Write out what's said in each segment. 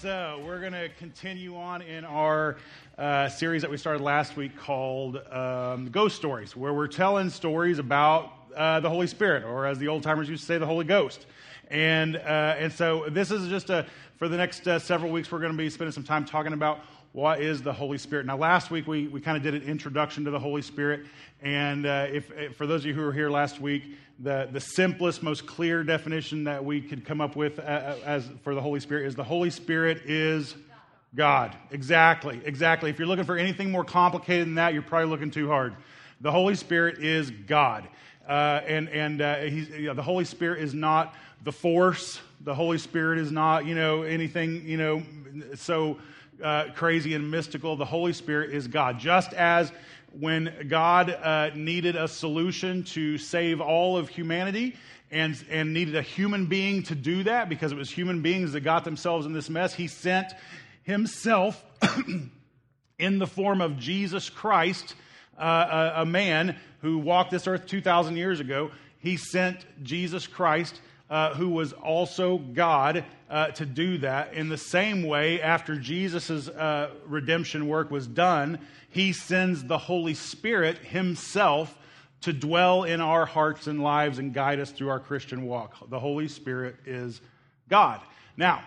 so we're going to continue on in our uh, series that we started last week called um, Ghost Stories, where we're telling stories about uh, the Holy Spirit, or as the old timers used to say, the Holy Ghost. And, uh, and so this is just a, for the next uh, several weeks, we're going to be spending some time talking about what is the Holy Spirit. Now, last week we, we kind of did an introduction to the Holy Spirit. And uh, if, if, for those of you who were here last week, the, the simplest, most clear definition that we could come up with uh, uh, as for the Holy Spirit is the Holy Spirit is God. Exactly, exactly. If you're looking for anything more complicated than that, you're probably looking too hard. The Holy Spirit is God. Uh, and and uh, you know, the Holy Spirit is not the force. The Holy Spirit is not, you know, anything, you know, so uh, crazy and mystical. The Holy Spirit is God. Just as when God uh, needed a solution to save all of humanity and, and needed a human being to do that because it was human beings that got themselves in this mess, he sent himself in the form of Jesus Christ, uh, a, a man who walked this earth 2,000 years ago. He sent Jesus Christ uh, who was also God, uh, to do that. In the same way, after Jesus' uh, redemption work was done, he sends the Holy Spirit himself to dwell in our hearts and lives and guide us through our Christian walk. The Holy Spirit is God. Now,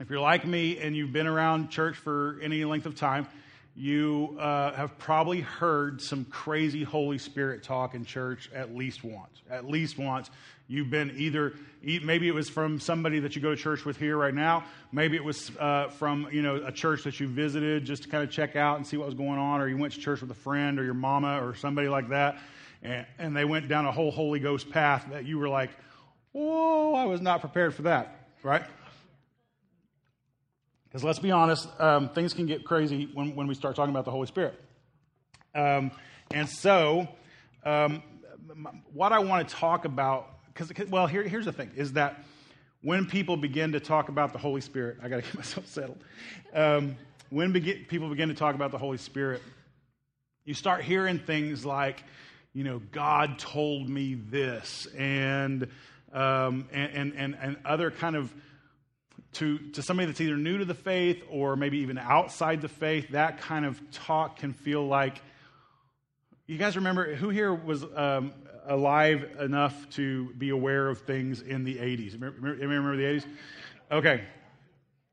if you're like me and you've been around church for any length of time, you uh, have probably heard some crazy Holy Spirit talk in church at least once. At least once. You've been either, maybe it was from somebody that you go to church with here right now. Maybe it was uh, from, you know, a church that you visited just to kind of check out and see what was going on, or you went to church with a friend or your mama or somebody like that, and, and they went down a whole Holy Ghost path that you were like, whoa, I was not prepared for that, right? Because let's be honest, um, things can get crazy when, when we start talking about the Holy Spirit. Um, and so, um, what I want to talk about, because, well, here, here's the thing, is that when people begin to talk about the Holy Spirit, I got to get myself settled. Um, when begin, people begin to talk about the Holy Spirit, you start hearing things like, you know, God told me this, and, um, and, and, and, and other kind of to, to somebody that's either new to the faith or maybe even outside the faith, that kind of talk can feel like. You guys remember who here was um, alive enough to be aware of things in the 80s? Remember, remember the 80s? Okay.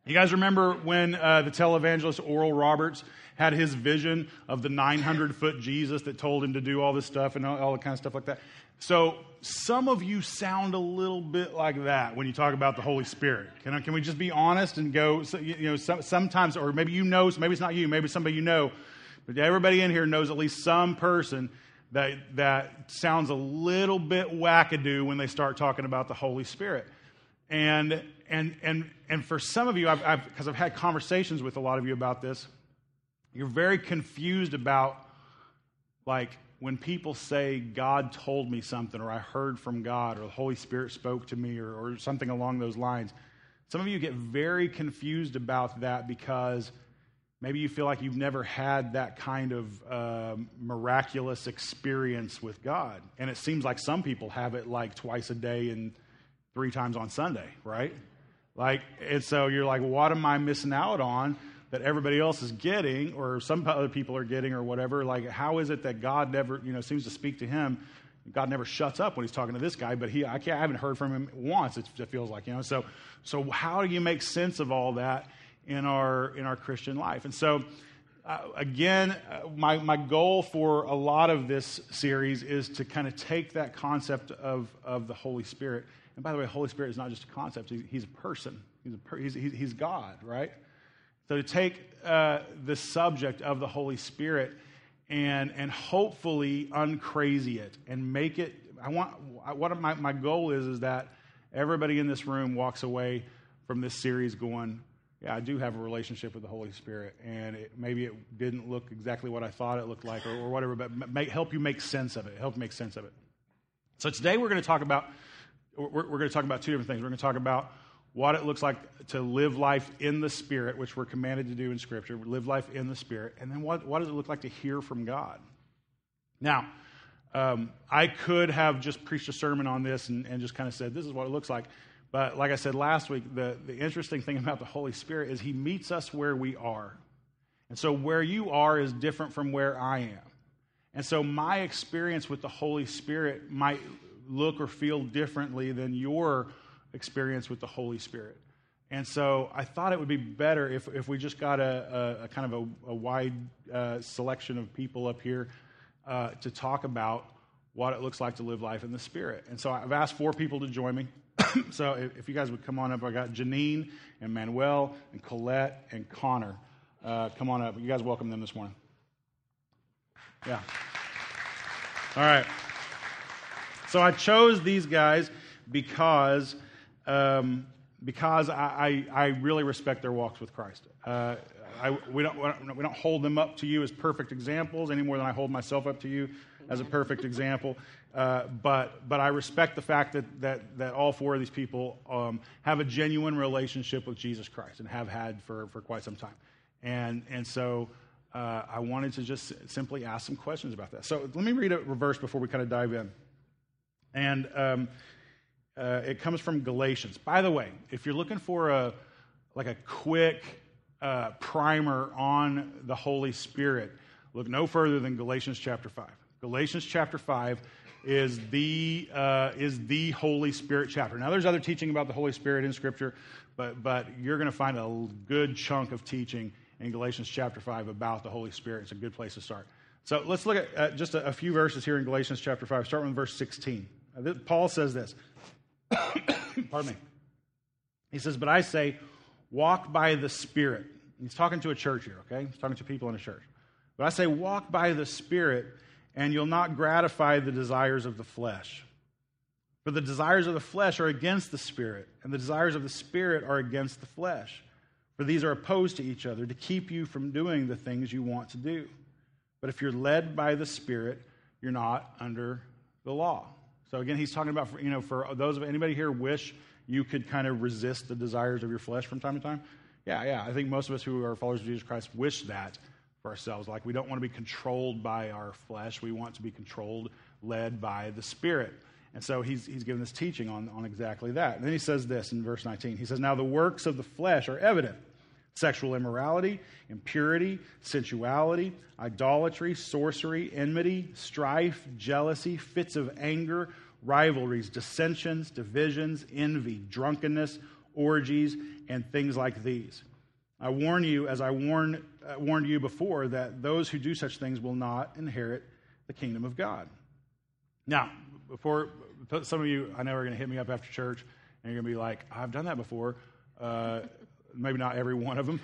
You guys remember when uh, the televangelist Oral Roberts had his vision of the 900 foot Jesus that told him to do all this stuff and all, all the kind of stuff like that? So some of you sound a little bit like that when you talk about the Holy Spirit. Can, can we just be honest and go, you know, sometimes, or maybe you know, maybe it's not you, maybe somebody you know, but everybody in here knows at least some person that, that sounds a little bit wackadoo when they start talking about the Holy Spirit. And, and, and, and for some of you, because I've, I've, I've had conversations with a lot of you about this, you're very confused about, like, when people say, God told me something, or I heard from God, or the Holy Spirit spoke to me, or, or something along those lines, some of you get very confused about that because maybe you feel like you've never had that kind of uh, miraculous experience with God. And it seems like some people have it like twice a day and three times on Sunday, right? Like, and so you're like, what am I missing out on? That everybody else is getting, or some other people are getting, or whatever. Like, how is it that God never, you know, seems to speak to him? God never shuts up when he's talking to this guy, but he, I, can't, I haven't heard from him once. It, feels like, you know. So, so how do you make sense of all that in our in our Christian life? And so, uh, again, uh, my my goal for a lot of this series is to kind of take that concept of of the Holy Spirit. And by the way, Holy Spirit is not just a concept; he's, he's a person. He's a per, he's, he's God, right? So to take uh, the subject of the Holy Spirit and, and hopefully uncrazy it and make it, I want, what my, my goal is, is that everybody in this room walks away from this series going, yeah, I do have a relationship with the Holy Spirit, and it, maybe it didn't look exactly what I thought it looked like, or, or whatever, but make, help you make sense of it. Help make sense of it. So today we're going to talk about we're, we're going to talk about two different things. We're going to talk about what it looks like to live life in the Spirit, which we're commanded to do in Scripture, live life in the Spirit, and then what, what does it look like to hear from God? Now, um, I could have just preached a sermon on this and, and just kind of said, this is what it looks like. But like I said last week, the, the interesting thing about the Holy Spirit is He meets us where we are. And so where you are is different from where I am. And so my experience with the Holy Spirit might look or feel differently than your experience with the Holy Spirit. And so I thought it would be better if, if we just got a, a, a kind of a, a wide uh, selection of people up here uh, to talk about what it looks like to live life in the Spirit. And so I've asked four people to join me. so if, if, you guys would come on up, I got Janine and Manuel and Colette and Connor. Uh, come on up. You guys welcome them this morning. Yeah. All right. So I chose these guys because um, because I, I, I, really respect their walks with Christ. Uh, I, we, don't, we don't hold them up to you as perfect examples any more than I hold myself up to you as a perfect example. Uh, but, but I respect the fact that, that, that all four of these people um, have a genuine relationship with Jesus Christ and have had for, for quite some time. And, and so uh, I wanted to just simply ask some questions about that. So let me read a verse before we kind of dive in. And um, uh, it comes from Galatians. By the way, if you're looking for a like a quick uh, primer on the Holy Spirit, look no further than Galatians chapter five. Galatians chapter five is the uh, is the Holy Spirit chapter. Now, there's other teaching about the Holy Spirit in Scripture, but but you're going to find a good chunk of teaching in Galatians chapter five about the Holy Spirit. It's a good place to start. So let's look at uh, just a, a, few verses here in Galatians chapter five. Start with verse 16. Uh, Paul says this. Pardon me. He says, But I say, walk by the Spirit. He's talking to a church here, okay? He's talking to people in a church. But I say, walk by the Spirit, and you'll not gratify the desires of the flesh. For the desires of the flesh are against the Spirit, and the desires of the Spirit are against the flesh. For these are opposed to each other to keep you from doing the things you want to do. But if you're led by the Spirit, you're not under the law. So again, he's talking about, you know, for those of anybody here wish you could kind of resist the desires of your flesh from time to time. Yeah, yeah. I think most of us who are followers of Jesus Christ wish that for ourselves. Like we don't want to be controlled by our flesh. We want to be controlled, led by the Spirit. And so he's, he's given this teaching on, on exactly that. And then he says this in verse 19. He says, Now the works of the flesh are evident sexual immorality, impurity, sensuality, idolatry, sorcery, enmity, strife, jealousy, fits of anger, rivalries, dissensions, divisions, envy, drunkenness, orgies, and things like these. I warn you, as I warn, uh, warned you before, that those who do such things will not inherit the kingdom of God. Now, before some of you, I know are going to hit me up after church, and you're going to be like, I've done that before. Uh, maybe not every one of them.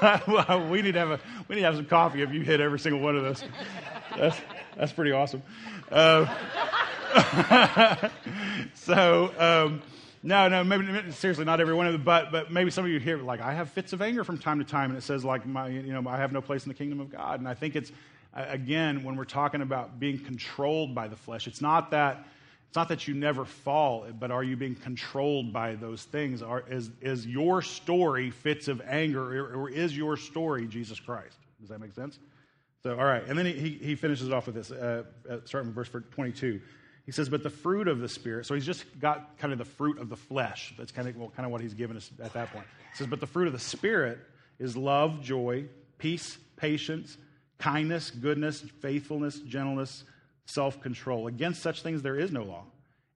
we need to have a we need to have some coffee if you hit every single one of those. That's that's pretty awesome. Uh, so um, no, no, maybe seriously, not every one of them, but but maybe some of you hear like I have fits of anger from time to time, and it says like my you know I have no place in the kingdom of God, and I think it's again when we're talking about being controlled by the flesh, it's not that it's not that you never fall, but are you being controlled by those things? Are, is, is your story fits of anger, or, is your story Jesus Christ? Does that make sense? So, all right. And then he, he finishes off with this, uh, uh starting with verse 22. He says, But the fruit of the Spirit, so he's just got kind of the fruit of the flesh. That's kind of, well, kind of what he's given us at that point. He says, But the fruit of the Spirit is love, joy, peace, patience, kindness, goodness, faithfulness, gentleness self control. Against such things there is no law.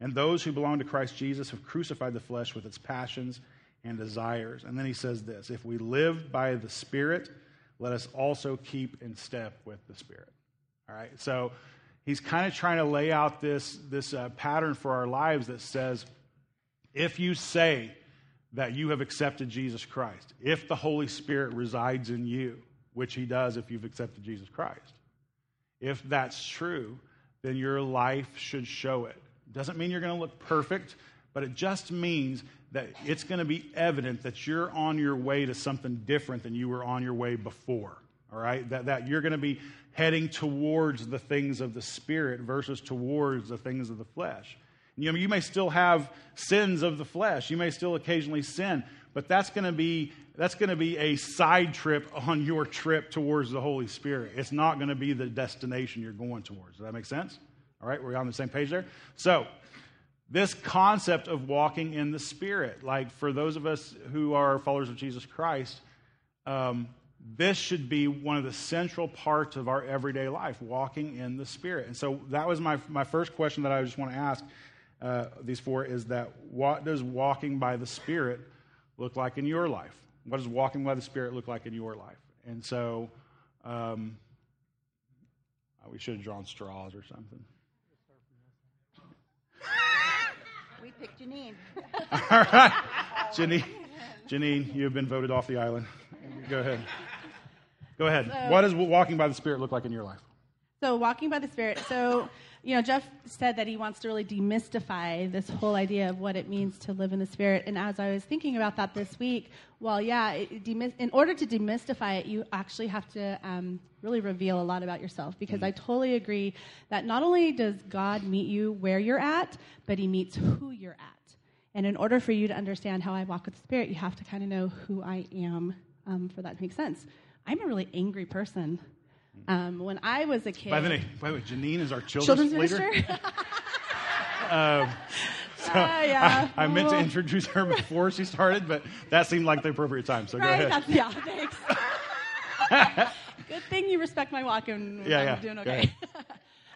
And those who belong to Christ Jesus have crucified the flesh with its passions and desires. And then he says this if we live by the Spirit, let us also keep in step with the Spirit. All right? So he's kind of trying to lay out this, this uh, pattern for our lives that says if you say that you have accepted Jesus Christ, if the Holy Spirit resides in you, which he does if you've accepted Jesus Christ, if that's true, then your life should show it. Doesn't mean you're going to look perfect, but it just means that it's going to be evident that you're on your way to something different than you were on your way before. All right? That, that you're going to be heading towards the things of the Spirit versus towards the things of the flesh. You know, you may still have sins of the flesh. You may still occasionally sin, but that's going to be that's going to be a side trip on your trip towards the Holy Spirit. It's not going to be the destination you're going towards. Does that make sense? All right, we're on the same page there. So, this concept of walking in the Spirit, like for those of us who are followers of Jesus Christ, um, this should be one of the central parts of our everyday life, walking in the Spirit. And so that was my, my first question that I just want to ask uh, these four is that what does walking by the Spirit look like in your life? What does walking by the Spirit look like in your life? And so um, we should have drawn straws or something. We picked Janine. All right. Janine, Janine, you have been voted off the island. Go ahead. Go ahead. So- what does walking by the Spirit look like in your life? So, walking by the Spirit. So, you know, Jeff said that he wants to really demystify this whole idea of what it means to live in the Spirit. And as I was thinking about that this week, well, yeah, it, it in order to demystify it, you actually have to um, really reveal a lot about yourself. Because I totally agree that not only does God meet you where you're at, but He meets who you're at. And in order for you to understand how I walk with the Spirit, you have to kind of know who I am um, for that to make sense. I'm a really angry person. Um, when I was a kid, By the way, by the way, Janine is our children's, children's leader. minister. So Ah, yeah. I, I meant to introduce her before she started, but that seemed like the appropriate time. So right? go ahead. That's, yeah, thanks. Good thing you respect my walk and Yeah, I'm yeah. doing okay.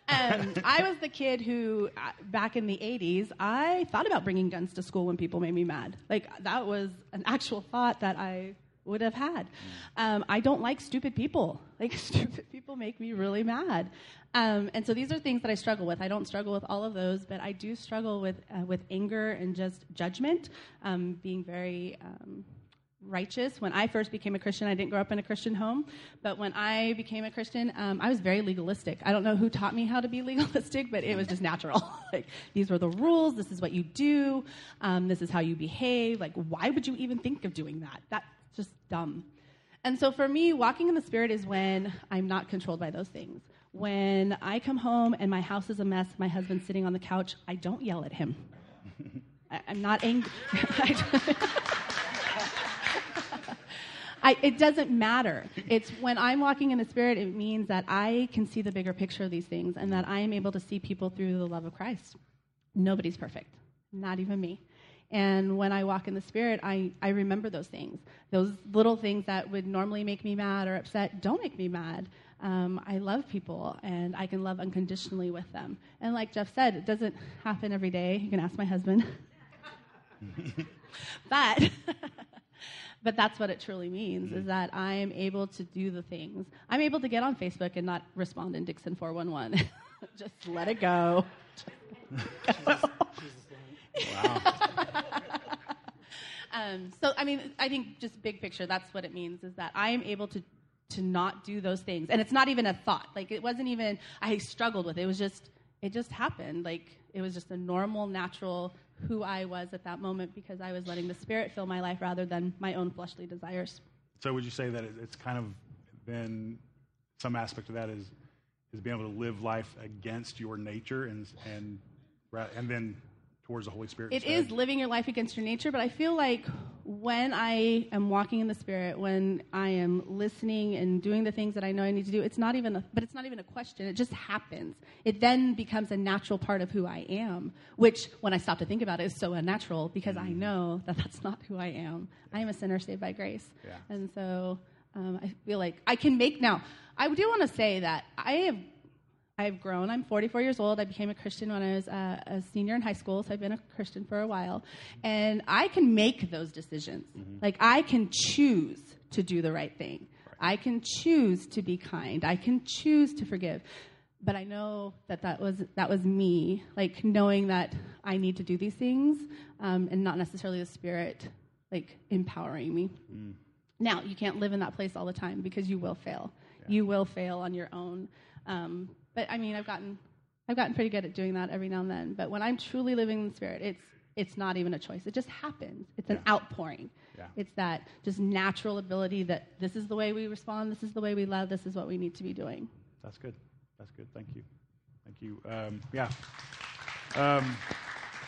um, I was the kid who, uh, back in the 80s, I thought about bringing guns to school when people made me mad. Like, that was an actual thought that I would have had. Um, I don't like stupid people. Like, stupid people make me really mad. Um, and so these are things that I struggle with. I don't struggle with all of those, but I do struggle with, uh, with anger and just judgment, um, being very. Um, righteous. When I first became a Christian, I didn't grow up in a Christian home, but when I became a Christian, um, I was very legalistic. I don't know who taught me how to be legalistic, but it was just natural. like these were the rules. This is what you do. Um, this is how you behave. Like why would you even think of doing that? That's just dumb. And so for me, walking in the Spirit is when I'm not controlled by those things. When I come home and my house is a mess, my husband's sitting on the couch, I don't yell at him. I, I'm not angry. I, it doesn't matter. It's when I'm walking in the Spirit, it means that I can see the bigger picture of these things and that I am able to see people through the love of Christ. Nobody's perfect, not even me. And when I walk in the Spirit, I, I remember those things. Those little things that would normally make me mad or upset don't make me mad. Um, I love people and I can love unconditionally with them. And like Jeff said, it doesn't happen every day. You can ask my husband. but but that's what it truly means is that I am able to do the things. I'm able to get on Facebook and not respond in Dixon 411. Just let it go. Wow. Um, so, I mean, I think just big picture, that's what it means is that I am able to to not do those things, and it's not even a thought. Like it wasn't even I struggled with it. It was just it just happened. Like it was just a normal, natural who I was at that moment because I was letting the Spirit fill my life rather than my own fleshly desires. So would you say that it's kind of been some aspect of that is is being able to live life against your nature and and and then towards the Holy Spirit? It instead? is living your life against your nature, but I feel like when I am walking in the Spirit, when I am listening and doing the things that I know I need to do, it's not even, a, but it's not even a question. It just happens. It then becomes a natural part of who I am, which, when I stop to think about it, is so unnatural because I know that that's not who I am. I am a sinner saved by grace, Yeah. and so um, I feel like I can make now. I do want to say that I have I've grown. I'm 44 years old. I became a Christian when I was uh, a senior in high school, so I've been a Christian for a while. And I can make those decisions. Like, I can choose to do the right thing. I can choose to be kind. I can choose to forgive. But I know that that was, that was me, like knowing that I need to do these things um, and not necessarily the Spirit, like, empowering me. Now, you can't live in that place all the time because you will fail. You will fail on your own. Um, but I mean, I've gotten, I've gotten pretty good at doing that every now and then. But when I'm truly living in the Spirit, it's, it's not even a choice. It just happens. It's an Yeah. outpouring. Yeah. It's that just natural ability that this is the way we respond, this is the way we love, this is what we need to be doing. That's good. That's good. Thank you. Thank you. Um, yeah. Um,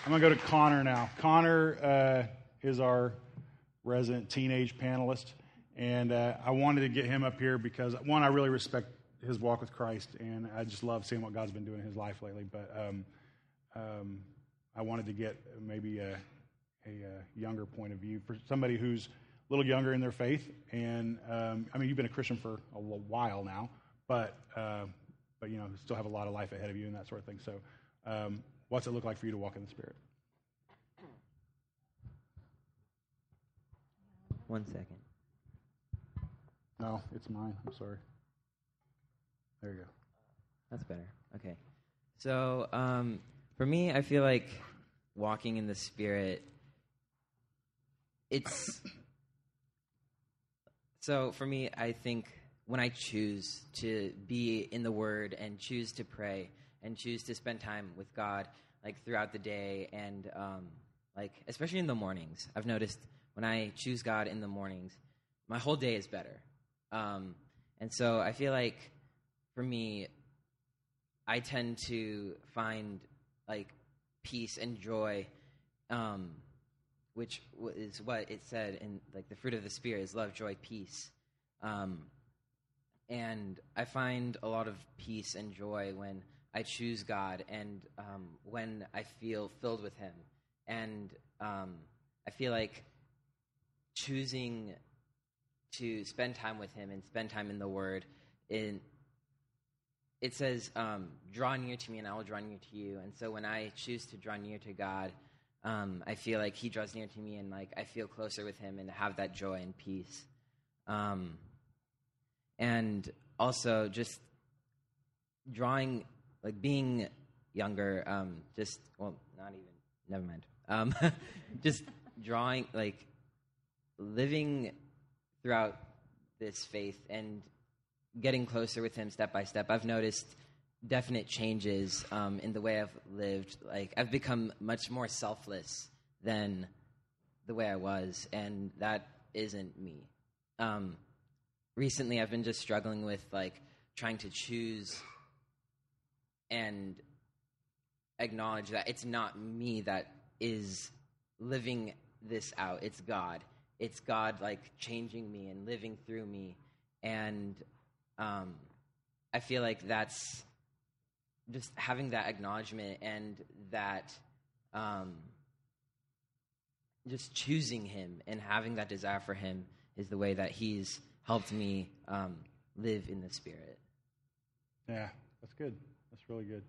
I'm going to go to Connor now. Connor uh, is our resident teenage panelist, and uh, I wanted to get him up here because, one, I really respect his walk with Christ, and I just love seeing what God's been doing in his life lately. But um, um, I wanted to get maybe a, a, uh younger point of view for somebody who's a little younger in their faith. And um, I mean, you've been a Christian for a while now, but uh, but you know, still have a lot of life ahead of you and that sort of thing. So, um, what's it look like for you to walk in the Spirit? One second. No, it's mine. I'm sorry. There you go. That's better. Okay. So um, for me, I feel like walking in the Spirit. It's so for me. I think when I choose to be in the Word and choose to pray and choose to spend time with God, like throughout the day, and um, like especially in the mornings, I've noticed when I choose God in the mornings, my whole day is better. Um, and so I feel like for me, I tend to find like peace and joy, um, which is what it said in like the fruit of the spirit is love, joy, peace. Um, and I find a lot of peace and joy when I choose God and um, when I feel filled with Him. And um, I feel like choosing to spend time with Him and spend time in the Word in it says, um, "Draw near to me, and I will draw near to you." And so, when I choose to draw near to God, um, I feel like He draws near to me, and like I feel closer with Him, and have that joy and peace. Um, and also, just drawing, like being younger, um, just well, not even. Never mind. Um, just drawing, like living throughout this faith and getting closer with him step by step, I've noticed definite changes um, in the way I've lived. Like I've become much more selfless than the way I was, and that isn't me. Um, recently, I've been just struggling with like trying to choose and acknowledge that it's not me that is living this out. It's God. It's God like changing me and living through me, and um, I feel like that's just having that acknowledgement and that um, just choosing Him and having that desire for Him is the way that He's helped me um, live in the Spirit. Yeah, that's good. That's really good.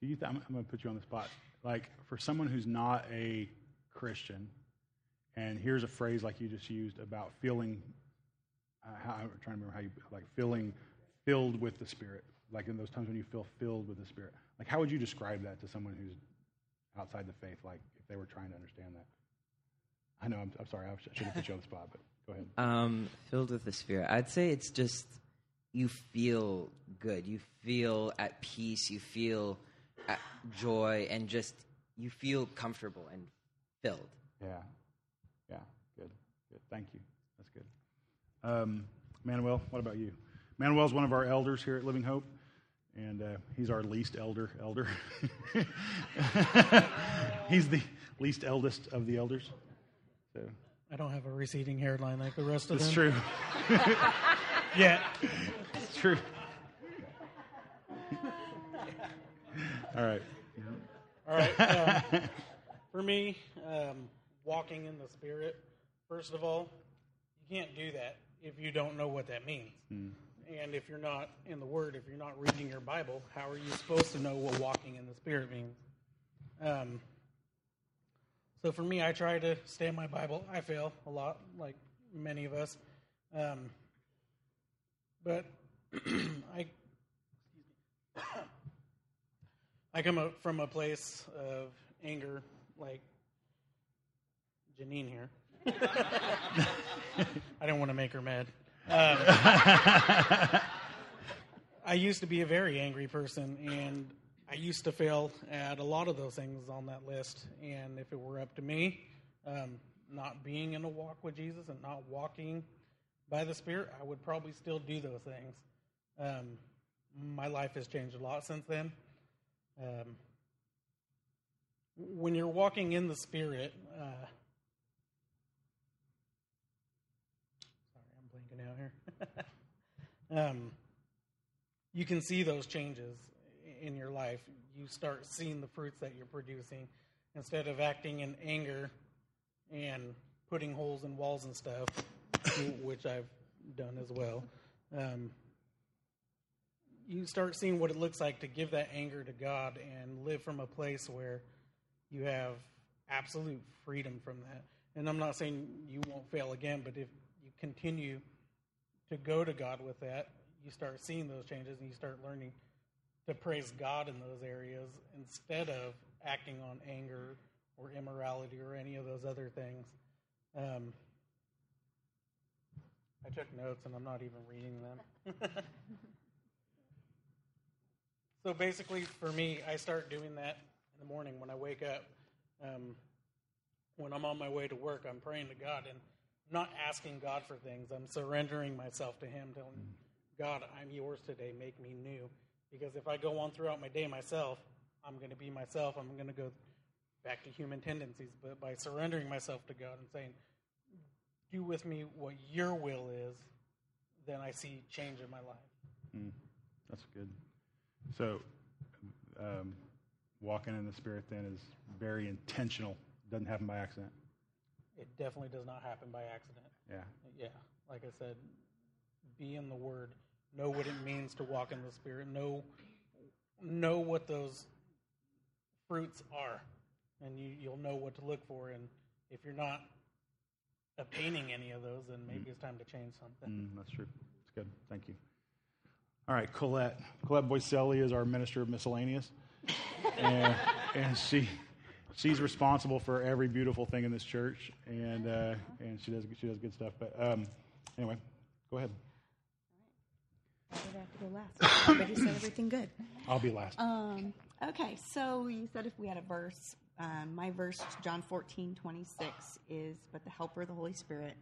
Do you? Th- I'm, I'm going to put you on the spot. Like for someone who's not a Christian, and here's a phrase like you just used about feeling. How, I'm trying to remember how you like feeling filled with the Spirit. Like in those times when you feel filled with the Spirit. Like how would you describe that to someone who's outside the faith? Like if they were trying to understand that. I know. I'm, I'm sorry. I should have put you on the spot, but go ahead. Um, filled with the Spirit. I'd say it's just you feel good. You feel at peace. You feel at joy, and just you feel comfortable and filled. Yeah. Yeah. Good. Good. Thank you. That's. Um, Manuel, what about you? Manuel's one of our elders here at Living Hope, and uh, he's our least elder elder. he's the least eldest of the elders. So I don't have a receding hairline like the rest of it's them. true. Yeah. It's true. All right. All right. Uh, for me, um, walking in the Spirit, first of all, you can't do that if you don't know what that means. And if you're not in the Word, if you're not reading your Bible, how are you supposed to know what walking in the Spirit means? Um, so for me, I try to stay in my Bible. I fail a lot, like many of us. Um, but I I come from a place of anger, like Janine here. I don't want to make her mad. Um, I used to be a very angry person, and I used to fail at a lot of those things on that list. And if it were up to me, um, not being in a walk with Jesus and not walking by the Spirit, I would probably still do those things. Um, my life has changed a lot since then. Um, when you're walking in the Spirit, uh, sorry, I'm blanking out here. um, you can see those changes in your life. You start seeing the fruits that you're producing, instead of acting in anger and putting holes in walls and stuff, which I've done as well. Um, you start seeing what it looks like to give that anger to God and live from a place where you have absolute freedom from that. And I'm not saying you won't fail again, but if you continue to go to God with that, you start seeing those changes and you start learning to praise God in those areas instead of acting on anger or immorality or any of those other things. Um, I took notes and I'm not even reading them. so basically, for me, I start doing that in the morning when I wake up. Um, when I'm on my way to work, I'm praying to God and not asking God for things. I'm surrendering myself to Him, telling God, I'm yours today. Make me new. Because if I go on throughout my day myself, I'm going to be myself. I'm going to go back to human tendencies. But by surrendering myself to God and saying, do with me what your will is, then I see change in my life. That's good. So, um, walking in the Spirit then is very intentional. Doesn't happen by accident. It definitely does not happen by accident. Yeah. Yeah, like I said, be in the Word. Know what it means to walk in the Spirit. Know know what those fruits are, and you, you'll know what to look for. And if you're not obtaining any of those, then maybe it's time to change something. Mm, that's true. It's good. Thank you. All right, Colette. Colette Boycelli is our minister of miscellaneous, and, and she she's responsible for every beautiful thing in this church, and uh, and she does she does good stuff. But um, anyway, go ahead. I have to go last? Everybody said everything good. I'll be last. Um, okay, so you said if we had a verse, um, my verse, John 14, 26, is But the Helper, of the Holy Spirit,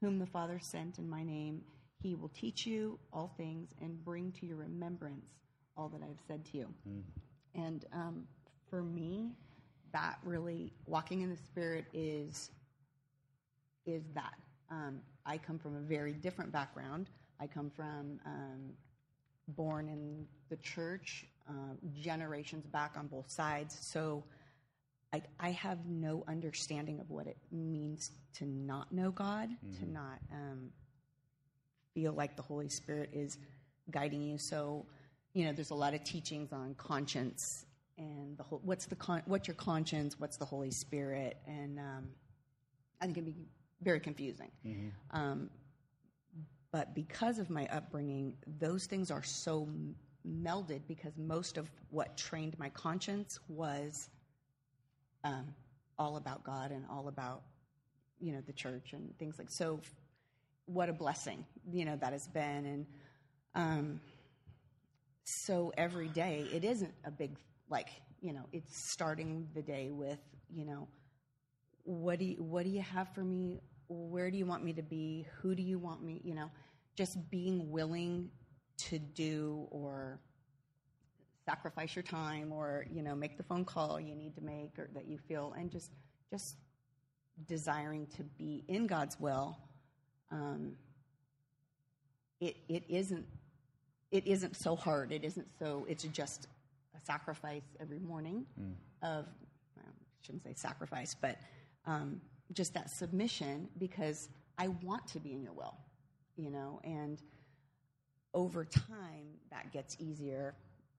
whom the Father sent in my name, he will teach you all things and bring to your remembrance all that I have said to you. And um, for me, that really, walking in the Spirit is is that. Um, I come from a very different background. I come from um, born in the church, uh, generations back on both sides. So I, I have no understanding of what it means to not know God, to not um, feel like the Holy Spirit is guiding you. So, you know, there's a lot of teachings on conscience and the whole, what's the con- what's your conscience, what's the Holy Spirit, and um, I think it'd be very confusing. Um, but because of my upbringing, those things are so m- melded because most of what trained my conscience was um, all about God and all about you know the church and things like so. What a blessing, you know, that has been, and um, so every day it isn't a big like you know it's starting the day with you know what do you, what do you have for me? Where do you want me to be? Who do you want me? You know, just being willing to do or sacrifice your time or you know make the phone call you need to make or that you feel and just just desiring to be in God's will. Um, it it isn't it isn't so hard. It isn't so. It's just sacrifice every morning of well, I shouldn't say sacrifice, but um, just that submission because I want to be in your will, you know, and over time that gets easier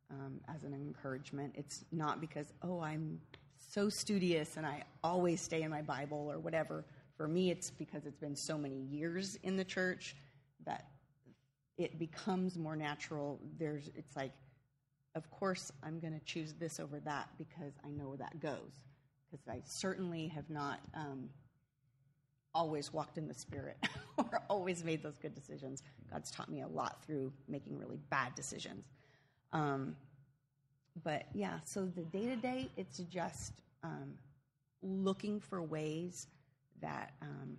um, as an encouragement. It's not because oh I'm so studious and I always stay in my Bible or whatever. For me, it's because it's been so many years in the church that it becomes more natural. There's, it's like, of course, I'm going to choose this over that because I know where that goes. Because I certainly have not um, always walked in the Spirit or always made those good decisions. God's taught me a lot through making really bad decisions. Um, but yeah, so the day to day, it's just um, looking for ways that um,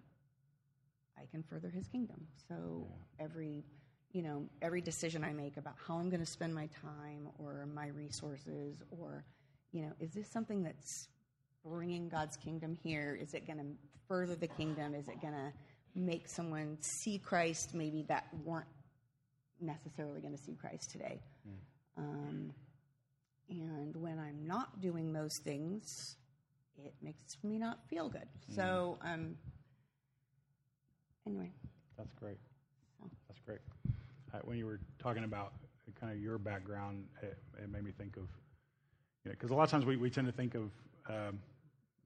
I can further His kingdom. So every, you know, every decision I make about how I'm going to spend my time or my resources, or you know, is this something that's bringing God's kingdom here? Is it going to further the kingdom? Is it going to make someone see Christ maybe that weren't necessarily going to see Christ today? Um, and when I'm not doing those things, it makes me not feel good. So, um, anyway, That's great. That's great. When you were talking about kind of your background, it, it made me think of, you know, because a lot of times we, we tend to think of um,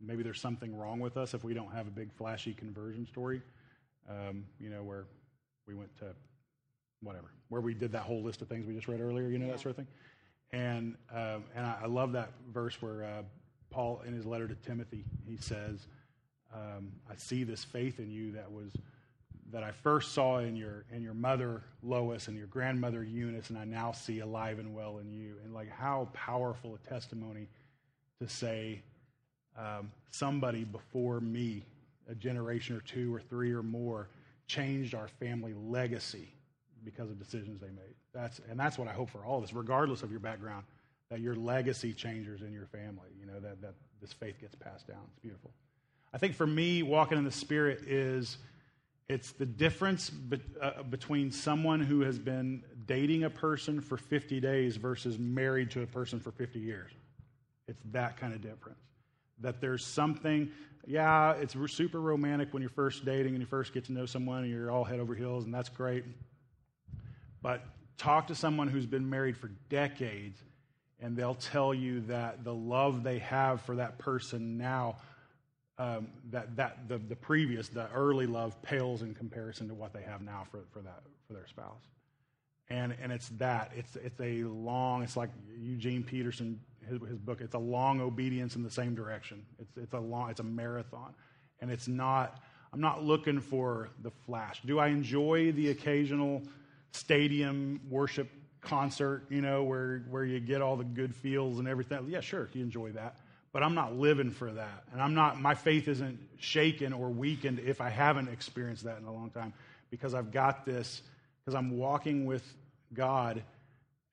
maybe there's something wrong with us if we don't have a big flashy conversion story, um, you know, where we went to whatever, where we did that whole list of things we just read earlier, you know, that sort of thing. And, um, and I, I love that verse where uh, Paul, in his letter to Timothy, he says, um, I see this faith in you that was that I first saw in your in your mother Lois and your grandmother Eunice, and I now see alive and well in you. And like how powerful a testimony to say um, somebody before me, a generation or two or three or more, changed our family legacy because of decisions they made. That's and that's what I hope for all of us, regardless of your background, that your legacy changers in your family. You know that that this faith gets passed down. It's beautiful. I think for me, walking in the Spirit is it's the difference be, uh, between someone who has been dating a person for 50 days versus married to a person for 50 years. It's that kind of difference. That there's something, yeah, it's super romantic when you're first dating and you first get to know someone and you're all head over heels, and that's great. But talk to someone who's been married for decades, and they'll tell you that the love they have for that person now um, that that the, the previous the early love pales in comparison to what they have now for, for that for their spouse. And and it's that it's it's a long it's like Eugene Peterson his, his book it's a long obedience in the same direction. It's it's a long it's a marathon. And it's not I'm not looking for the flash. Do I enjoy the occasional stadium worship concert you know where where you get all the good feels and everything? Yeah sure you enjoy that but I'm not living for that. And I'm not, my faith isn't shaken or weakened if I haven't experienced that in a long time because I've got this, because I'm walking with God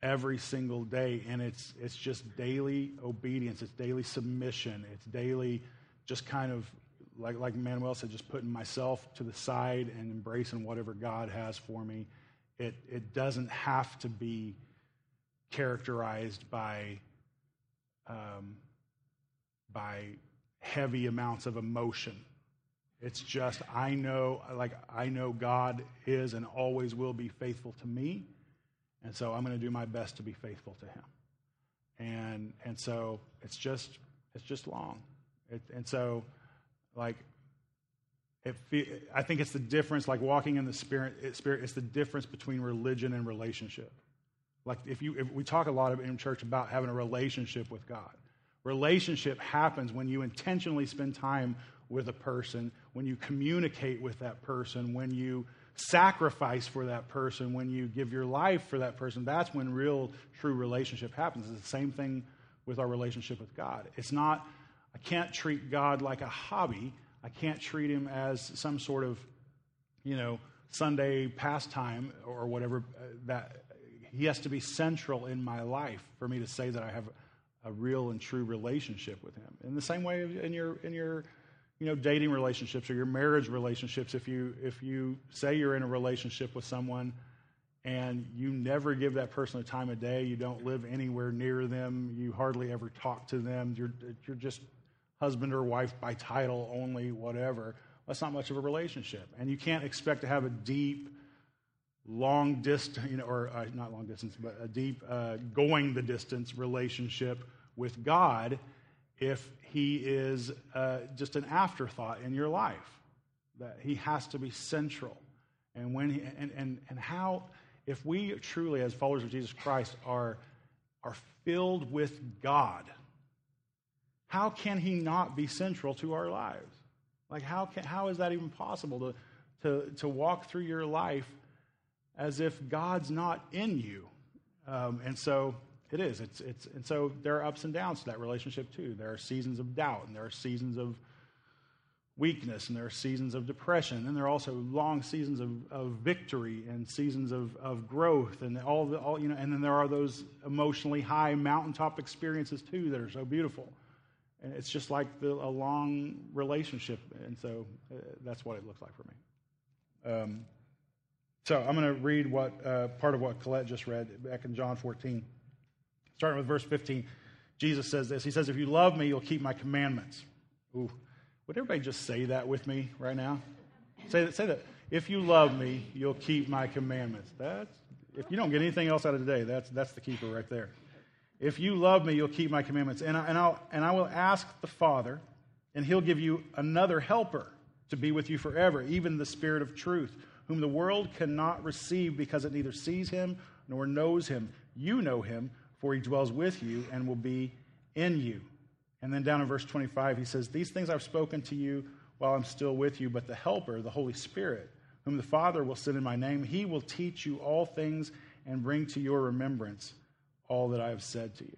every single day. And it's, it's just daily obedience, it's daily submission, it's daily just kind of, like, like Manuel said, just putting myself to the side and embracing whatever God has for me. It, it doesn't have to be characterized by, um, by heavy amounts of emotion. It's just I know like I know God is and always will be faithful to me. And so I'm going to do my best to be faithful to him. And and so it's just it's just long. It, and so like it, I think it's the difference, like walking in the spirit, spirit. It's the difference between religion and relationship. Like if you, if we talk a lot of in church about having a relationship with God, Relationship happens when you intentionally spend time with a person, when you communicate with that person, when you sacrifice for that person, when you give your life for that person. That's when real, true relationship happens. It's the same thing with our relationship with God. It's not, I can't treat God like a hobby. I can't treat him as some sort of, you know, Sunday pastime or whatever. Uh, that he has to be central in my life for me to say that I have a real and true relationship with him. In the same way in your in your you know dating relationships or your marriage relationships if you if you say you're in a relationship with someone and you never give that person a time of day, you don't live anywhere near them, you hardly ever talk to them, you're you're just husband or wife by title only, whatever. That's not much of a relationship. And you can't expect to have a deep long distance, you know, or uh, not long distance, but a deep uh, going the distance relationship with God if He is uh, just an afterthought in your life. That He has to be central. And when he, and, and, and how, if we truly, as followers of Jesus Christ, are, are filled with God, how can He not be central to our lives? Like, how, can, how is that even possible to, to, to walk through your life as if God's not in you. Um, and so it is. It's, it's, and so there are ups and downs to that relationship too. There are seasons of doubt, and there are seasons of weakness, and there are seasons of depression, and there are also long seasons of, of victory and seasons of, of growth, and all the all you know. And then there are those emotionally high mountaintop experiences too that are so beautiful. And it's just like the, a long relationship, and so uh, that's what it looks like for me. Um, so I'm going to read what uh, part of what Colette just read back in John 14. Starting with verse 15, Jesus says this He says, If you love me, you'll keep my commandments. Ooh, would everybody just say that with me right now? Say that. Say that. If you love me, you'll keep my commandments. That's if you don't get anything else out of today, that's that's the keeper right there. If you love me, you'll keep my commandments, and I, and I'll and I will ask the Father, and He'll give you another helper to be with you forever, even the Spirit of Truth, whom the world cannot receive because it neither sees Him nor knows Him. You know Him, for He dwells with you and will be in you. And then down in verse 25, he says, These things I've spoken to you while I'm still with you, but the Helper, the Holy Spirit, whom the Father will send in my name, he will teach you all things and bring to your remembrance all that I have said to you.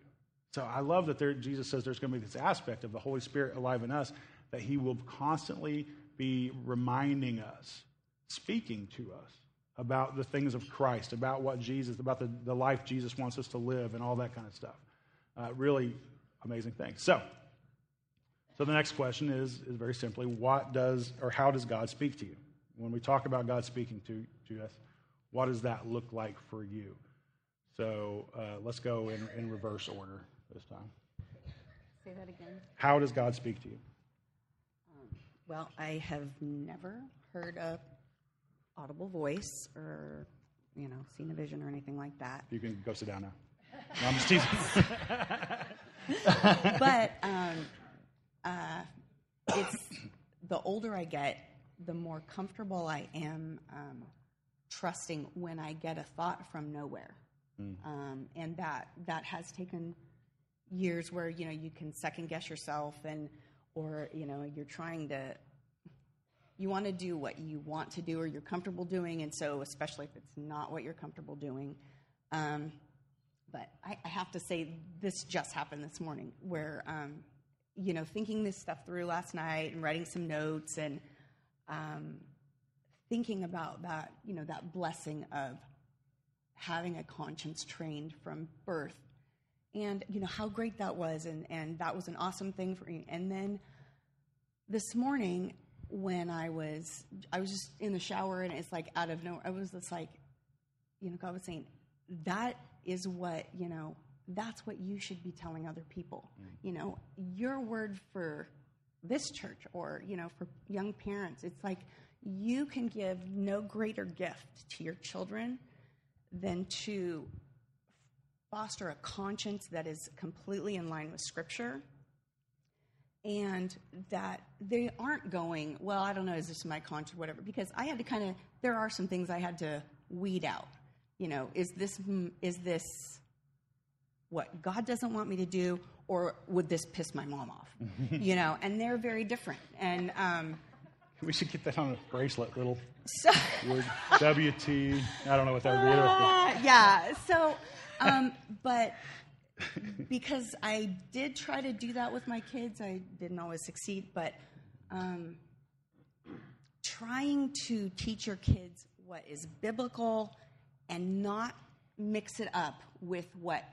So I love that there, Jesus says there's going to be this aspect of the Holy Spirit alive in us that he will constantly be reminding us, speaking to us about the things of Christ, about what Jesus, about the, the life Jesus wants us to live, and all that kind of stuff. Uh, really amazing thing. So, so the next question is, is very simply, what does or how does God speak to you? When we talk about God speaking to, to us, what does that look like for you? So uh, let's go in, in reverse order this time. Say that again. How does God speak to you? Well, I have never heard a audible voice or, you know, seen a vision or anything like that. You can go sit down now. No, I'm just teasing. but um, uh, it's the older I get, the more comfortable I am um, trusting when I get a thought from nowhere, um, and that that has taken years where you know you can second guess yourself and or you know you're trying to you want to do what you want to do or you're comfortable doing and so especially if it's not what you're comfortable doing um, but I, I have to say this just happened this morning where um, you know thinking this stuff through last night and writing some notes and um, thinking about that you know that blessing of having a conscience trained from birth and you know how great that was and, and that was an awesome thing for me. And then this morning when i was i was just in the shower and it's like out of nowhere i was just like you know god was saying that is what you know that's what you should be telling other people. Mm. You know your word for this church or you know for young parents it's like you can give no greater gift to your children than to foster a conscience that is completely in line with scripture and that they aren't going well i don't know is this my conscience whatever because i had to kind of there are some things i had to weed out you know is this is this what god doesn't want me to do or would this piss my mom off you know and they're very different and um, we should get that on a bracelet, little so word WT. I don't know what that would be. Uh, yeah. So, um, but because I did try to do that with my kids, I didn't always succeed. But um, trying to teach your kids what is biblical and not mix it up with what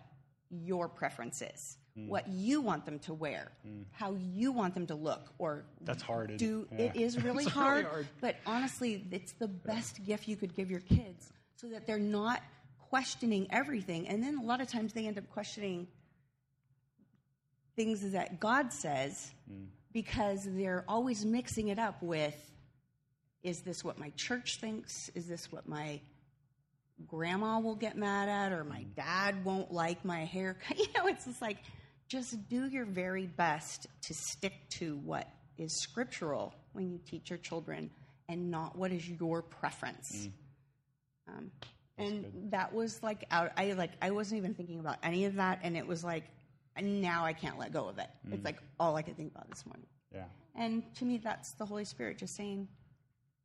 your preference is. Hmm. What you want them to wear, hmm. how you want them to look, or That's hard, Do it? it Yeah. is really It's really hard, hard. but honestly, it's the best gift you could give your kids so that they're not questioning everything. And then a lot of times they end up questioning things that God says hmm. Because they're always mixing it up with is this what my church thinks? Is this what my grandma will get mad at or my dad won't like my haircut? You know, it's just like just do your very best to stick to what is scriptural when you teach your children and not what is your preference. Um, and that was like out. I like I wasn't even thinking about any of that, and it was like now I can't let go of it. It's mm. like all I could think about this morning. Yeah. And to me, that's the Holy Spirit just saying,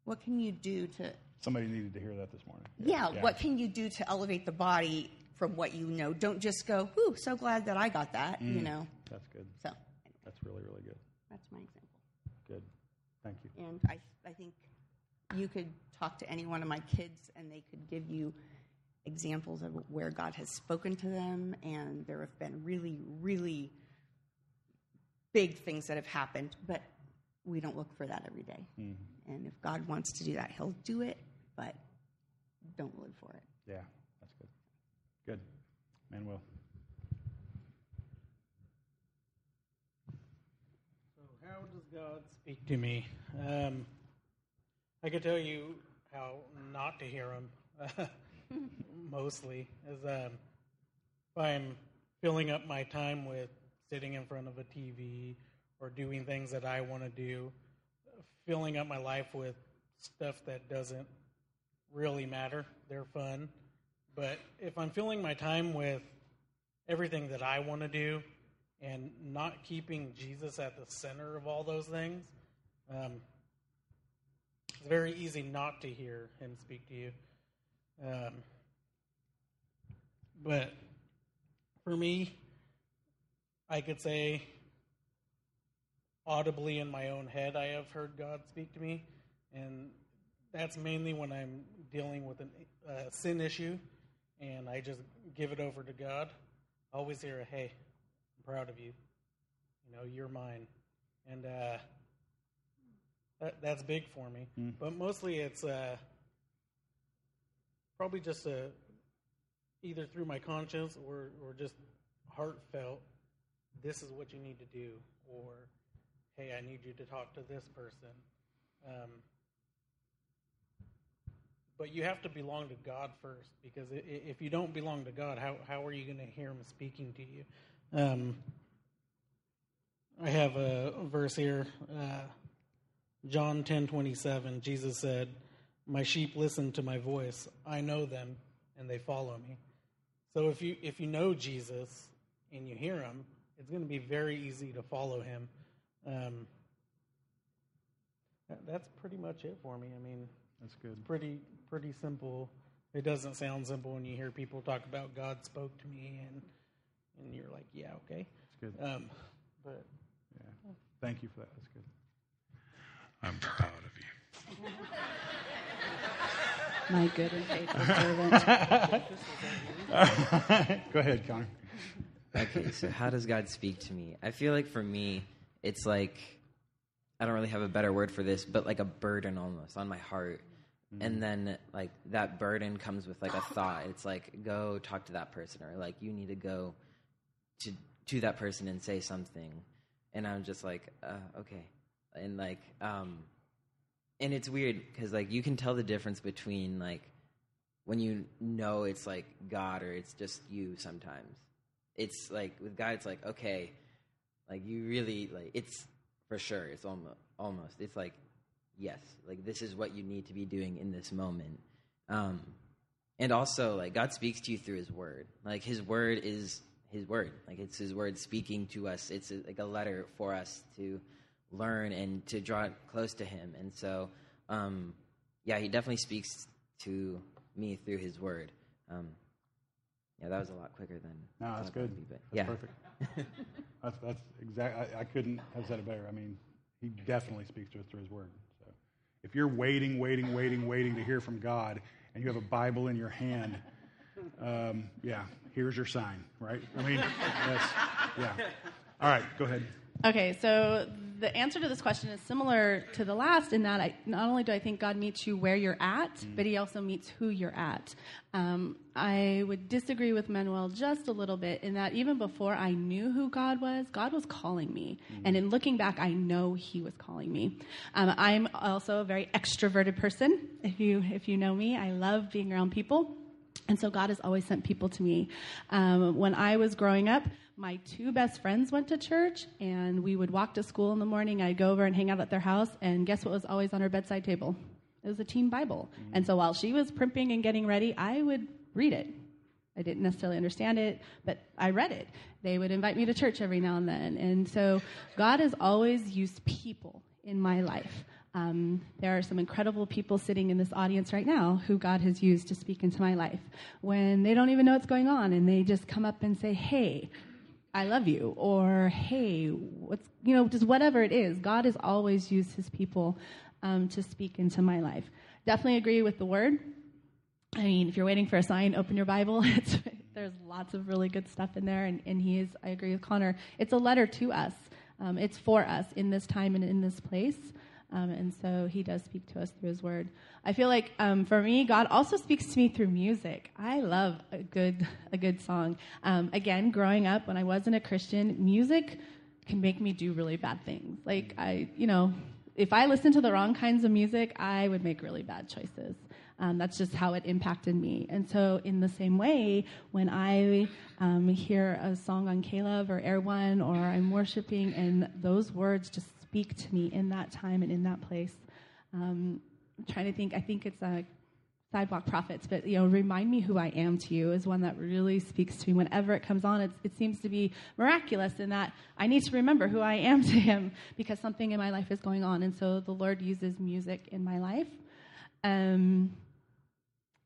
"What can you do to Somebody needed to hear that this morning. yeah, what can you do to elevate the body from what you know? Don't just go, "Ooh, so glad that I got that," you mm. know. That's good. So That's really, really good. that's my example. Good. Thank you. And I, I think you could talk to any one of my kids and they could give you examples of where God has spoken to them. And there have been really, really big things that have happened, but we don't look for that every day. And if God wants to do that, He'll do it, but don't live for it. Yeah, that's good. Good. Manuel. So how does God speak to me? Um, I could tell you how not to hear Him. mostly, is um, if I'm filling up my time with sitting in front of a TV or doing things that I want to do, filling up my life with stuff that doesn't really matter. They're fun. But if I'm filling my time with everything that I want to do and not keeping Jesus at the center of all those things, um, it's very easy not to hear him speak to you. Um, but for me, I could say audibly in my own head, I have heard God speak to me, and that's mainly when I'm dealing with a uh, sin issue, and I just give it over to God. I always hear, a, "Hey, I'm proud of you. You know, you're mine," and uh, that, that's big for me. Mm. But mostly, it's uh, probably just a either through my conscience or or just heartfelt. This is what you need to do, or hey, I need you to talk to this person. Um, but you have to belong to God first, because if you don't belong to God, how how are you going to hear Him speaking to you? Um, I have a verse here, uh, John ten twenty seven. Jesus said, "My sheep listen to my voice. I know them, and they follow me." So if you if you know Jesus and you hear Him, it's going to be very easy to follow Him. Um, that, that's pretty much it for me. I mean, That's good. pretty pretty simple. It doesn't sound simple when you hear people talk about God spoke to me, and and you're like, yeah, okay. That's good. Um, but Yeah. Thank you for that. That's good. I'm proud of you. My good and faithful servant. Go ahead, Connor. Okay, so how does God speak to me? I feel like for me, it's like I don't really have a better word for this, but like a burden almost on my heart. And then like that burden comes with like a thought. It's like go talk to that person or like you need to go to to that person and say something. And I'm just like, uh, okay. And like um and it's weird cuz like you can tell the difference between like when you know it's like God or it's just you sometimes. It's like with God it's like okay, like you really like it's for sure it's almost almost it's like yes, like this is what you need to be doing in this moment. Um and also like God speaks to you through his word. Like his word is his word. Like it's his word speaking to us. It's like a letter for us to learn and to draw close to him. And so um yeah, he definitely speaks to me through his word. Um yeah, that was a lot quicker than No, that's thought it would good. be, but That's yeah. perfect. That's that's exact. I, I couldn't have said it better. I mean, he definitely speaks to us through his word. So, if you're waiting, waiting, waiting, waiting to hear from God, and you have a Bible in your hand, um, yeah, here's your sign, right? I mean, that's yeah. All right, go ahead. Okay, so the answer to this question is similar to the last in that I, not only do I think God meets you where you're at, but He also meets who you're at. Um, I would disagree with Manuel just a little bit in that even before I knew who God was, God was calling me. And in looking back, I know He was calling me. Um, I'm also a very extroverted person. If you if you know me, I love being around people. And so God has always sent people to me. Um, when I was growing up, my two best friends went to church, and we would walk to school in the morning. I'd go over and hang out at their house, and guess what was always on her bedside table? It was a teen Bible. And so while she was primping and getting ready, I would read it. I didn't necessarily understand it, but I read it. They would invite me to church every now and then. And so God has always used people in my life. Um, there are some incredible people sitting in this audience right now who God has used to speak into my life when they don't even know what's going on and they just come up and say, Hey, I love you, or Hey, what's, you know, just whatever it is. God has always used his people um, to speak into my life. Definitely agree with the word. I mean, if you're waiting for a sign, open your Bible. There's lots of really good stuff in there, and, and he is, I agree with Connor, it's a letter to us. Um, it's for us in this time and in this place. Um, and so he does speak to us through his word. I feel like um, for me, God also speaks to me through music. I love a good a good song. Um, again, growing up when I wasn't a Christian, music can make me do really bad things. Like I, you know, if I listened to the wrong kinds of music, I would make really bad choices. Um, that's just how it impacted me. And so, in the same way, when I um, hear a song on K-LOVE or Air One, or I'm worshiping, and those words just speak to me in that time and in that place, um, I'm trying to think. I think it's a sidewalk prophets, but you know, remind me who I am to you is one that really speaks to me. Whenever it comes on, it, seems to be miraculous in that I need to remember who I am to Him because something in my life is going on, and so the Lord uses music in my life. Um,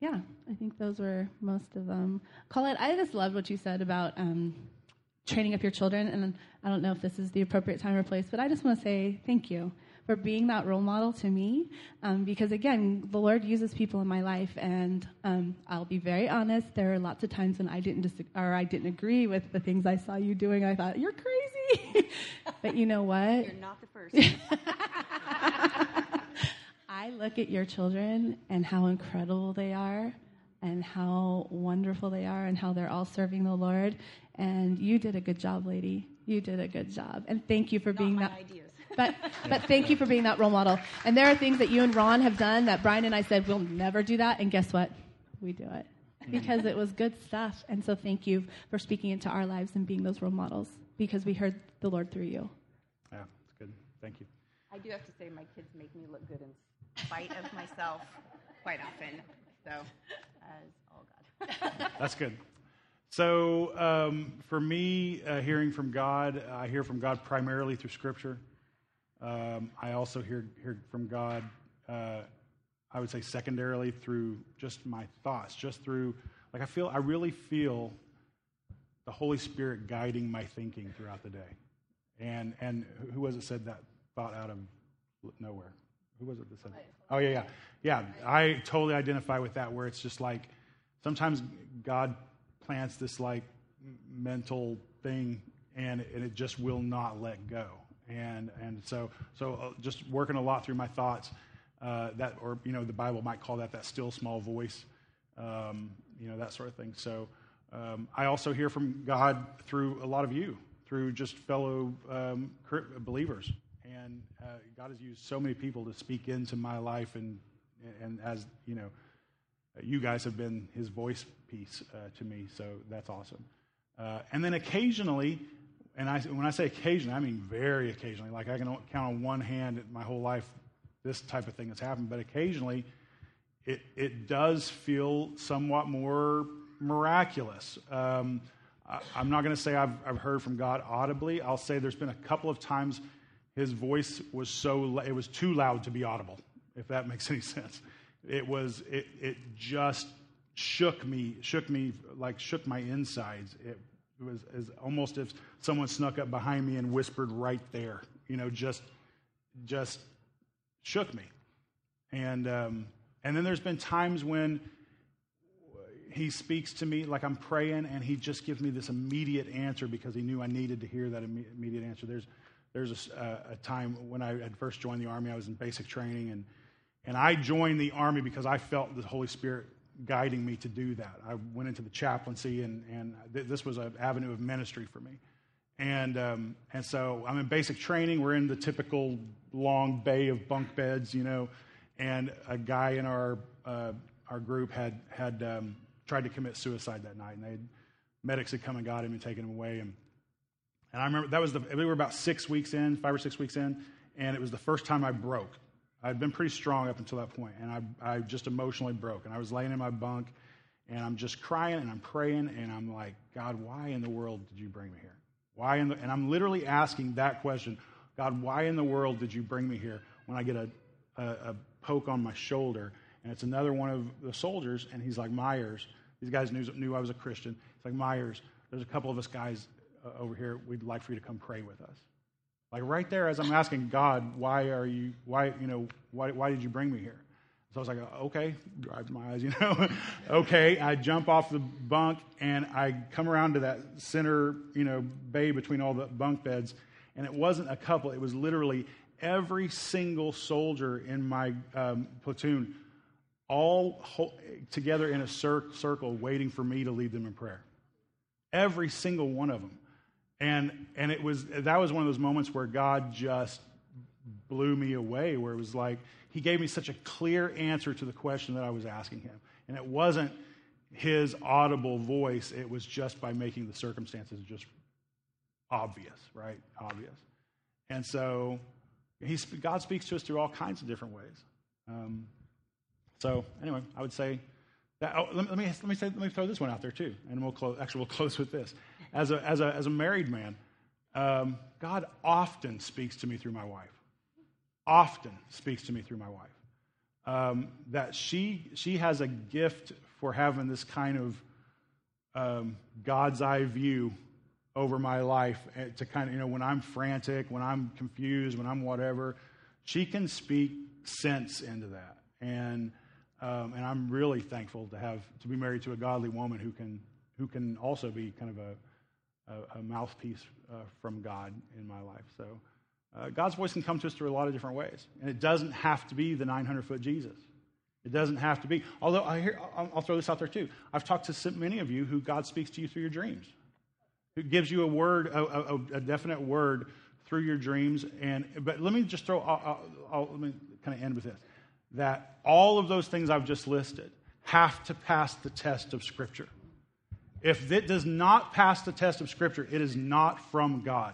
yeah, I think those were most of them. Colin, I just loved what you said about um, training up your children, and I don't know if this is the appropriate time or place, but I just want to say thank you for being that role model to me. Um, because again, the Lord uses people in my life, and um, I'll be very honest. There are lots of times when I didn't dis- or I didn't agree with the things I saw you doing. I thought you're crazy, but you know what? You're not the first. I look at your children and how incredible they are and how wonderful they are and how they're all serving the Lord. And you did a good job, lady. You did a good job. And thank you for not being my that. ideas. But, but thank you for being that role model. And there are things that you and Ron have done that Brian and I said, we'll never do that. And guess what? We do it mm. because it was good stuff. And so thank you for speaking into our lives and being those role models because we heard the Lord through you. Yeah, it's good. Thank you. I do have to say, my kids make me look good in spite of myself quite often. So, as all God. That's good. So, um, for me, uh, hearing from God, I hear from God primarily through Scripture. Um, I also hear, hear from God, uh, I would say secondarily through just my thoughts, just through, like, I feel, I really feel the Holy Spirit guiding my thinking throughout the day. And, and who was it said that thought out of nowhere? Who was it that said? Oh yeah, yeah, yeah. I totally identify with that. Where it's just like sometimes God plants this like mental thing, and, it just will not let go. And and so so uh, just working a lot through my thoughts. Uh, that or you know the Bible might call that that still small voice. Um, you know that sort of thing. So um, I also hear from God through a lot of you, through just fellow um, believers and uh, God has used so many people to speak into my life, and and as you know, you guys have been His voice piece uh, to me, so that's awesome. Uh, and then occasionally, and I, when I say occasionally, I mean very occasionally. Like I can count on one hand my whole life this type of thing has happened, but occasionally, it it does feel somewhat more miraculous. Um, I, I'm not going to say I've, I've heard from God audibly. I'll say there's been a couple of times his voice was so it was too loud to be audible if that makes any sense. It was it, it just shook me shook me like shook my insides. It was as almost if someone snuck up behind me and whispered right there you know just just shook me. And um, and then there's been times when he speaks to me like i'm praying and he just gives me this immediate answer because he knew i needed to hear that immediate answer. There's there's a, a, time when I had first joined the Army, I was in basic training, and, and I joined the Army because I felt the Holy Spirit guiding me to do that. I went into the chaplaincy, and, and th- this was an avenue of ministry for me. And, um, and so I'm in basic training. We're in the typical long bay of bunk beds, you know, and a guy in our, uh, our group had, had um, tried to commit suicide that night, and they medics had come and got him and taken him away. And and I remember that was the, we were about six weeks in, five or six weeks in, and it was the first time I broke. I'd been pretty strong up until that point, and I, I just emotionally broke. And I was laying in my bunk, and I'm just crying and I'm praying, and I'm like, God, why in the world did you bring me here? Why in the, and I'm literally asking that question God, why in the world did you bring me here when I get a, a, a poke on my shoulder? And it's another one of the soldiers, and he's like, Myers. These guys knew, knew I was a Christian. It's like, Myers, there's a couple of us guys uh, over here, we'd like for you to come pray with us. Like right there, as I'm asking God, why are you, why, you know, why, why did you bring me here? So I was like, okay, drives my eyes, you know. okay, I jump off the bunk and I come around to that center, you know, bay between all the bunk beds. And it wasn't a couple, it was literally every single soldier in my um, platoon all together in a cir- circle waiting for me to lead them in prayer. Every single one of them. And, and it was, that was one of those moments where God just blew me away, where it was like, he gave me such a clear answer to the question that I was asking him. And it wasn't his audible voice, it was just by making the circumstances just obvious, right? Obvious. And so he's, God speaks to us through all kinds of different ways. Um, so, anyway, I would say that, oh, let, me, let, me say, let me throw this one out there too, and we'll close, actually, we'll close with this. As a, as a, as a married man, um, God often speaks to me through my wife. Often speaks to me through my wife. Um, that she, she has a gift for having this kind of um, God's eye view over my life eh, to kind of, you know, when I'm frantic, when I'm confused, when I'm whatever, she can speak sense into that. And, um, and I'm really thankful to have, to be married to a godly woman who can, who can also be kind of a, a, a mouthpiece uh, from God in my life. So uh, God's voice can come to us through a lot of different ways. And it doesn't have to be the 900 foot Jesus. It doesn't have to be. Although I hear, I'll throw this out there too. I've talked to so many of you who God speaks to you through your dreams, who gives you a word, a, a, a definite word through your dreams. And but let me just throw. I'll, I'll, let me kind of end with this: that all of those things I've just listed have to pass the test of Scripture. If it does not pass the test of Scripture, it is not from God.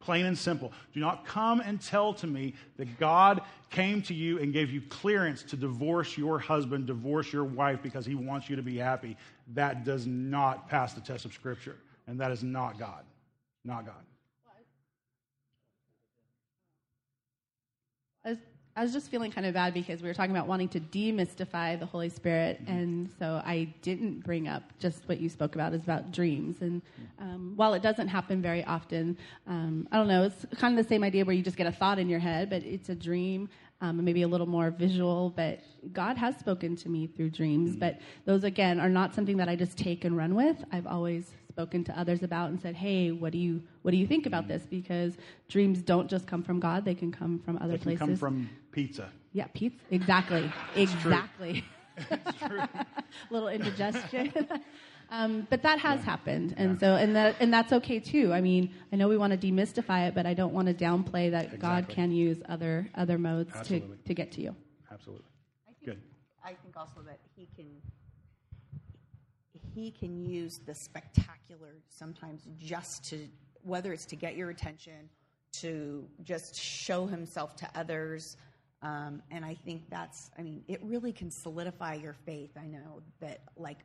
Plain and simple. Do not come and tell to me that God came to you and gave you clearance to divorce your husband, divorce your wife because he wants you to be happy. That does not pass the test of Scripture. And that is not God. Not God. As I was just feeling kind of bad because we were talking about wanting to demystify the Holy Spirit, mm-hmm. and so I didn't bring up just what you spoke about is about dreams. And um, while it doesn't happen very often, um, I don't know, it's kind of the same idea where you just get a thought in your head, but it's a dream, um, maybe a little more visual. But God has spoken to me through dreams, mm-hmm. but those again are not something that I just take and run with. I've always spoken to others about and said, "Hey, what do you what do you think about this?" Because dreams don't just come from God; they can come from other they can places. Come from pizza. Yeah, pizza. Exactly. exactly. It's true. Little indigestion. um, but that has yeah. happened, and yeah. so and that and that's okay too. I mean, I know we want to demystify it, but I don't want to downplay that exactly. God can use other other modes to to get to you. Absolutely. I think, Good. I think also that He can he can use the spectacular sometimes just to, whether it's to get your attention, to just show himself to others. Um, and I think that's, I mean, it really can solidify your faith. I know that, like,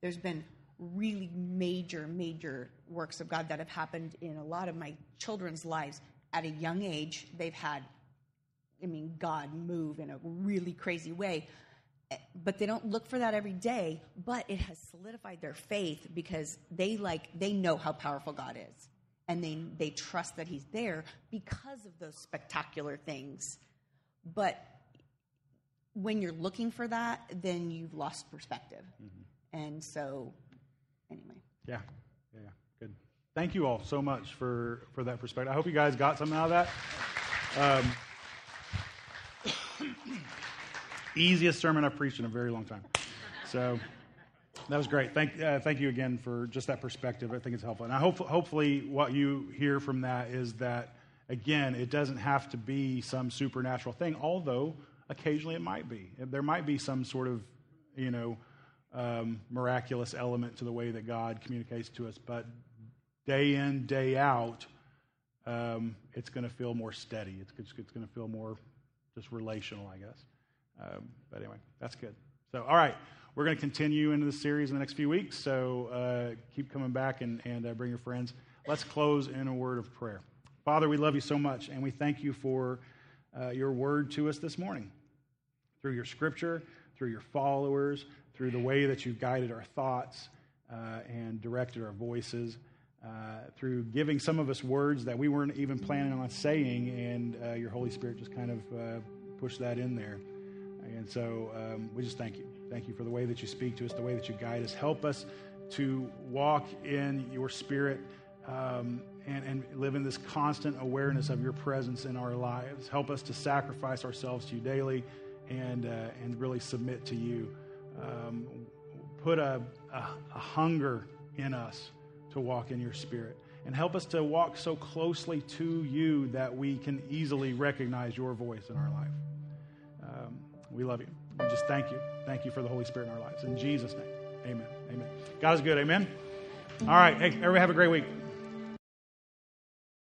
there's been really major, major works of God that have happened in a lot of my children's lives at a young age. They've had, I mean, God move in a really crazy way but they don't look for that every day but it has solidified their faith because they like they know how powerful god is and they they trust that he's there because of those spectacular things but when you're looking for that then you've lost perspective mm-hmm. and so anyway yeah yeah good thank you all so much for for that perspective i hope you guys got something out of that um, easiest sermon I've preached in a very long time. So that was great. Thank, uh, thank you again for just that perspective. I think it's helpful. And I hope, hopefully, what you hear from that is that, again, it doesn't have to be some supernatural thing, although occasionally it might be. There might be some sort of, you know, um, miraculous element to the way that God communicates to us. But day in, day out, um, it's going to feel more steady. It's, it's, it's going to feel more just relational, I guess. Um, but anyway, that's good. So, all right, we're going to continue into the series in the next few weeks. So, uh, keep coming back and, and uh, bring your friends. Let's close in a word of prayer. Father, we love you so much, and we thank you for uh, your word to us this morning through your scripture, through your followers, through the way that you've guided our thoughts uh, and directed our voices. Uh, through giving some of us words that we weren't even planning on saying, and uh, your Holy Spirit just kind of pushed that in there. And so um, we just thank you. Thank you for the way that you speak to us, the way that you guide us. Help us to walk in your spirit um, and, and live in this constant awareness of your presence in our lives. Help us to sacrifice ourselves to you daily and, uh, and really submit to you. Um, put a, a, a hunger in us to walk in your spirit. and help us to walk so closely to you that we can easily recognize your voice in our life. Um, we love you. We just thank you. Thank you for the Holy Spirit in our lives. In Jesus' name, amen. Amen. God is good. Amen. All right. Hey, everybody have a great week.